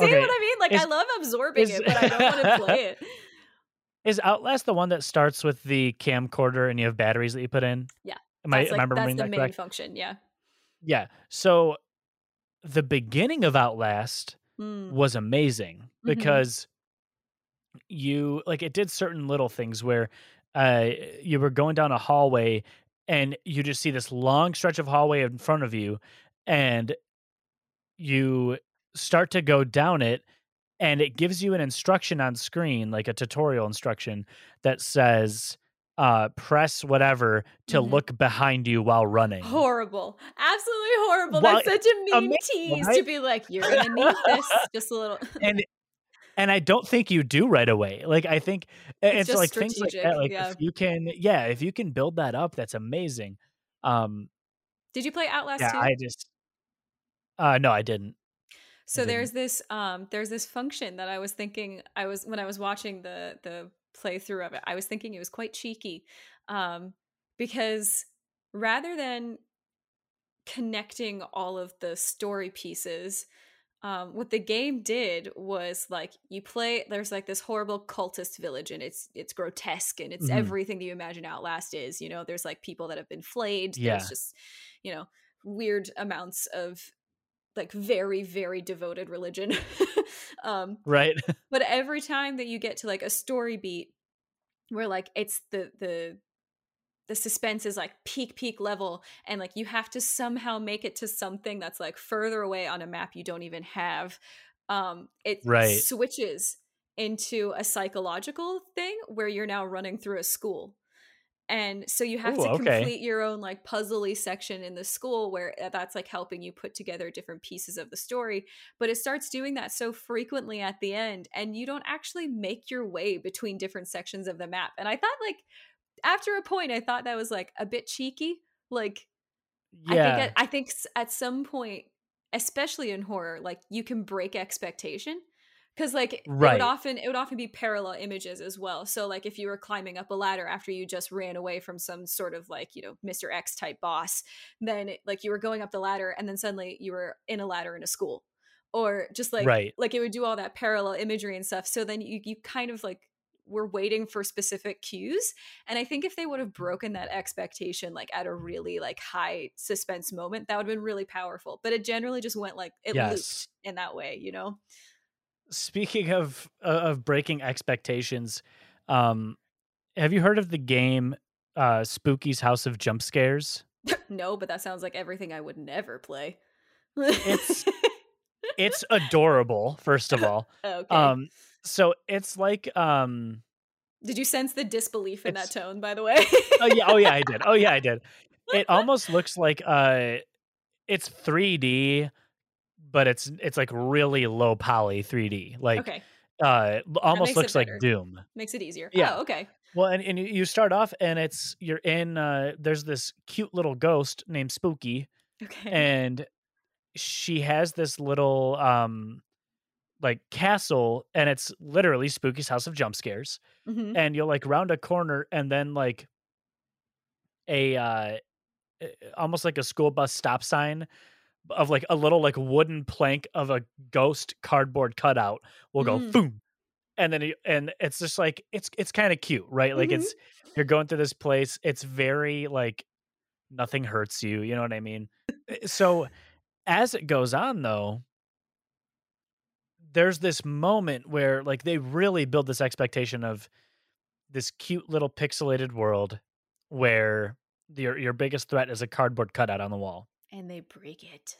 Okay, what i mean like i love absorbing is- it but i don't want to play it Is Outlast the one that starts with the camcorder and you have batteries that you put in? Yeah. Am I that's am like I that's the that main correct? function yeah Yeah. So the beginning of Outlast Mm, was amazing Mhm. because you like it did certain little things where uh you were going down a hallway and you just see this long stretch of hallway in front of you and you start to go down it and it gives you an instruction on screen like a tutorial instruction that says uh press whatever to Mhm. look behind you while running. Horrible. Absolutely horrible. Well, that's such a mean amazing, tease to be like you're gonna need this just a little and and I don't think you do right away. Like I think It's it's, like things like that. Like yeah. if you can, yeah, if you can build that up, that's amazing. Um, did you play outlast yeah, 2 I just, uh, no, I didn't. so didn't. there's this um there's this function that i was thinking i was when i was watching the the playthrough of it i was thinking it was quite cheeky um because rather than connecting all of the story pieces um, what the game did was like you play there's like this horrible cultist village and it's it's grotesque and it's Mhm. everything that you imagine outlast is you know there's like people that have been flayed Yeah. there's just you know weird amounts of like very very devoted religion um Right? but every time that you get to like a story beat where like it's the the the suspense is like peak peak level and like you have to somehow make it to something that's like further away on a map you don't even have um it Right. switches into a psychological thing where you're now running through a school and so you have Ooh, to okay. complete your own like puzzly section in the school where uh, that's like helping you put together different pieces of the story but it starts doing that so frequently at the end and you don't actually make your way between different sections of the map and i thought like after a point i thought that was like a bit cheeky like i Yeah. think at, i think at some point especially in horror like you can break expectation because like it Right. would often it would often be parallel images as well so like if you were climbing up a ladder after you just ran away from some sort of like you know mr x type boss then it, like you were going up the ladder and then suddenly you were in a ladder in a school or just like Right. like it would do all that parallel imagery and stuff so then you you kind of like were waiting for specific cues and i think if they would have broken that expectation like at a really like high suspense moment that would have been really powerful but it generally just went like it Yes. looped in that way you know Speaking of uh, of breaking expectations, um, have you heard of the game uh, Spooky's House of Jump Scares? no but that sounds like everything i would never play It's- It's adorable. First of all, okay um, so it's like um, did you sense the disbelief in that tone by the way oh yeah, oh yeah, I did. Oh yeah, I did. It almost looks like uh, it's 3D, but it's it's like really low poly 3D. Like okay uh, almost looks like. Doom. makes it easier Yeah. oh okay Well, and, and you- you start off and it's you're in uh there's this cute little ghost named Spooky okay and she has this little um like castle and it's literally spooky's house of jump scares Mhm. and you'll like round a corner and then like a uh almost like a school bus stop sign of like a little like wooden plank of a ghost cardboard cutout will go Mm. boom and then and it's just like it's it's kind of cute right like Mhm. it's you're going through this place it's very like nothing hurts you you know what i mean Eh, so as it goes on though there's this moment where like they really build this expectation of this cute little pixelated world where your your biggest threat is a cardboard cutout on the wall. And they break it.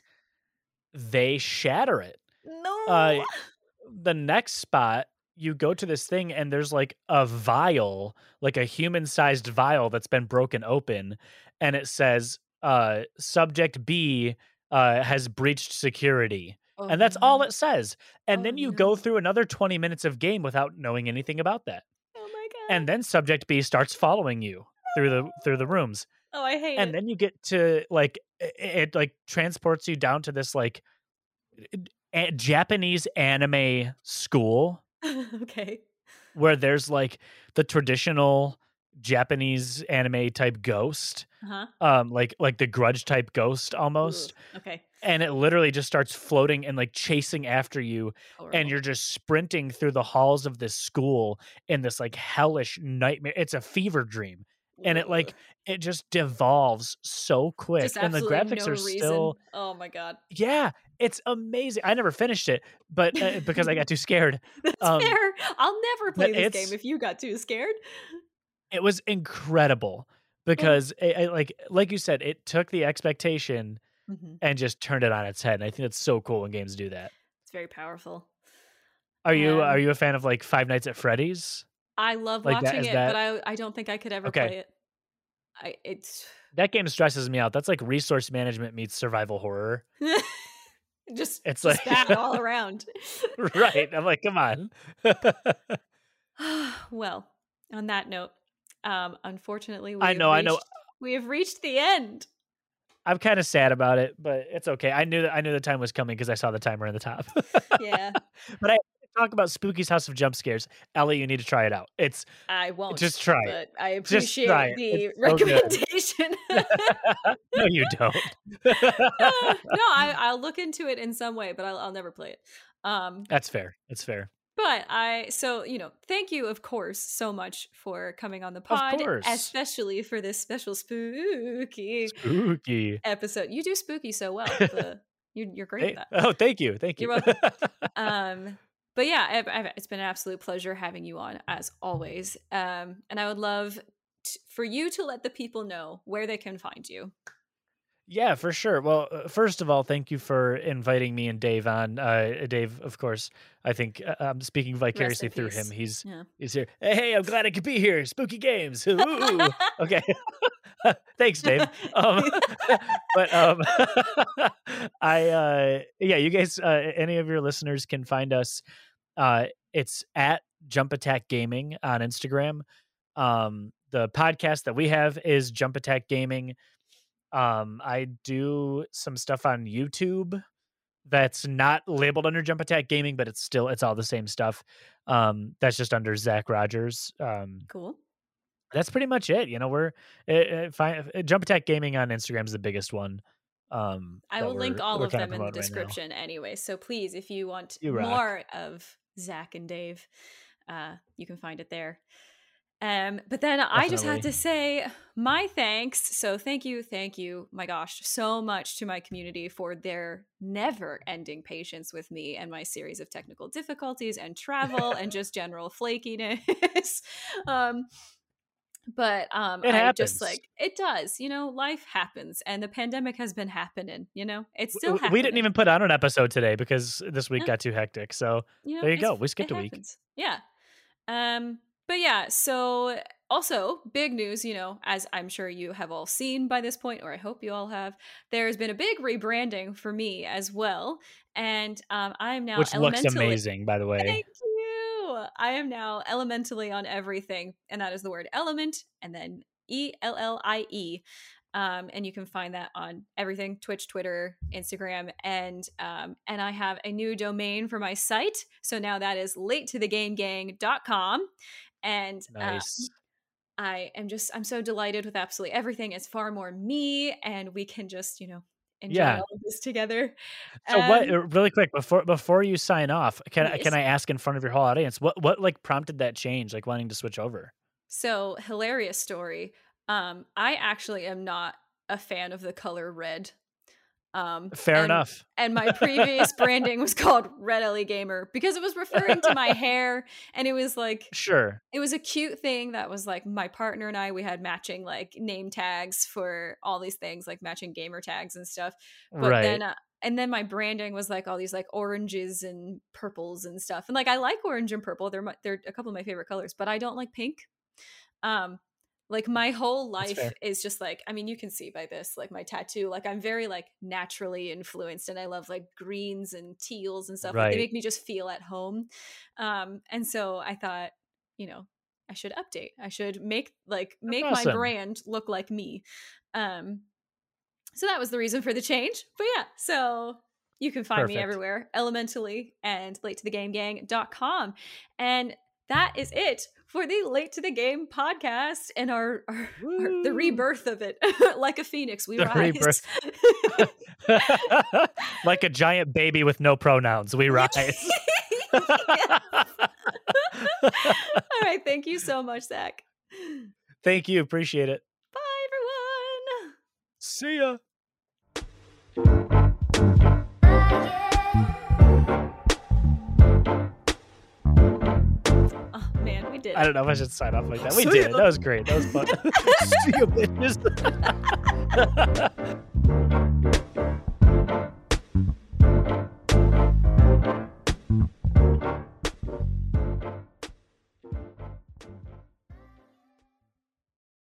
They shatter it. No. Uh, the next spot, you go to this thing and there's like a vial, like a human-sized vial that's been broken open, and it says uh subject B uh has breached security. Oh, and that's all it says. And Oh, then you no. go through another 20 minutes of game without knowing anything about that. Oh my god. And then subject B starts following you through the through the rooms. oh, I hate it. And it. then you get to like i- it, like transports you down to this like a- Japanese anime school okay. where there's like the traditional Japanese anime type ghost, Uh-huh. um like like the grudge type ghost almost. Ugh, Okay. And it literally just starts floating and like chasing after you Horrible. and you're just sprinting through the halls of this school in this like hellish nightmare. It's a fever dream, and it like it just devolves so quick, and the graphics no are reason. still Oh my god. yeah, it's amazing. I never finished it, but uh, because I got too scared, That's Um, fair. I'll never play this game if you got too scared. It was incredible because it, it, like like you said, it took the expectation Mhm. and just turned it on its head. And I think it's so cool when games do that. It's very powerful. Are you Um, are you a fan of like Five Nights at Freddy's? I love Like watching is it, that- but I I don't think I could ever Okay. play it. I it's That game stresses me out. That's like resource management meets survival horror. just It's just like- that all around. right. I'm like, come on. well, on that note, um, unfortunately, we I have know, I know. We have reached the end. I'm kind of sad about it, but it's okay. I knew that I knew the time was coming because I saw the timer in the top. Yeah, but I talk about Spooky's House of Jump Scares. Ellie, you need to try it out. It's I won't. Just try it. I appreciate try it. the so recommendation. no, you don't. no, I, I'll look into it in some way, but I'll, I'll never play it. Um, That's fair. That's fair. But I, so you know, thank you, of course, so much for coming on the pod, course. especially for this special spooky Spooky. episode. You do spooky so well. The, you, you're great at that. oh, thank you. Thank you. You're um but yeah I've, I've, it's been an absolute pleasure having you on as always um and i would love t- for you to let the people know where they can find you Yeah, for sure. Well, uh, first of all, thank you for inviting me and Dave on. Uh, Dave, of course, I think uh, I'm speaking vicariously through him. He's yeah he's here. Hey, hey, I'm glad I could be here. Spooky games. Ooh. okay. Thanks, Dave. Um, but um, I uh, yeah, you guys, uh, any of your listeners can find us. Uh, it's at Jump Attack Gaming on Instagram. Um, the podcast that we have is Jump Attack Gaming. Um, I do some stuff on YouTube that's not labeled under Jump Attack Gaming, but it's still it's all the same stuff. Um, that's just under Zach Rogers. Um, cool that's pretty much it. You know, we're uh, uh, fi- uh, Jump Attack Gaming on Instagram is the biggest one. Um, i will link all of them in the promoting right description anyway so please if you want You more of zach and dave uh you can find it there um but then i just had to say my thanks so thank you thank you my gosh so much to my community for their never ending patience with me and my series of technical difficulties and travel and just general flakiness um but um It i happens. just like it does you know life happens and the pandemic has been happening you know it's still happening we didn't even put on an episode today because this week No. got too hectic. So you know, There you go. We skipped a week. Yeah. Um, but yeah, so also big news, you know, as I'm sure you have all seen by this point, or I hope you all have, there's been a big rebranding for me as well. And um I am now which looks elementally- amazing, by the way. Thank you. I am now Elementellie on everything, and that is the word element and then E L L I E. Um, and you can find that on everything Twitch, Twitter, Instagram, and um, and I have a new domain for my site. So now that is late to the game gang.com. And nice. Um, I am just I'm so delighted with absolutely everything. It's far more me, and we can just you know enjoy Yeah. all of this together. So? Um, uh, Really quick before before you sign off, can Yes. can I ask in front of your whole audience what what like prompted that change, like wanting to switch over? So hilarious story. Um, I actually am not a fan of the color red. Um, Fair and- enough. And my previous branding was called Red Ellie Gamer because it was referring to my hair, and it was like Sure. it was a cute thing that was like my partner and I we had matching like name tags for all these things like matching gamer tags and stuff. But right. then uh, and then my branding was like all these like oranges and purples and stuff. And like I like orange and purple. They're my, they're a couple of my favorite colors, but I don't like pink. Um like my whole life is just like I mean you can see by this like my tattoo like I'm very like naturally influenced and I love like greens and teals and stuff like they make me just feel at home. Um and so I thought, you know, I should update. I should make like make my brand look like me. Um so that was the reason for the change. But yeah, so you can find me everywhere, Elementellie and late to the game gang.com. And that is it for the Late to the Game podcast and our, our, our the rebirth of it. like a phoenix, we The rise. like a giant baby with no pronouns, we rise. All right, thank you so much, Zach. Thank you. Appreciate it. Bye, everyone. See ya. Did. I don't know if I should sign off like that. We did. That was great. That was fun. See you, bitches.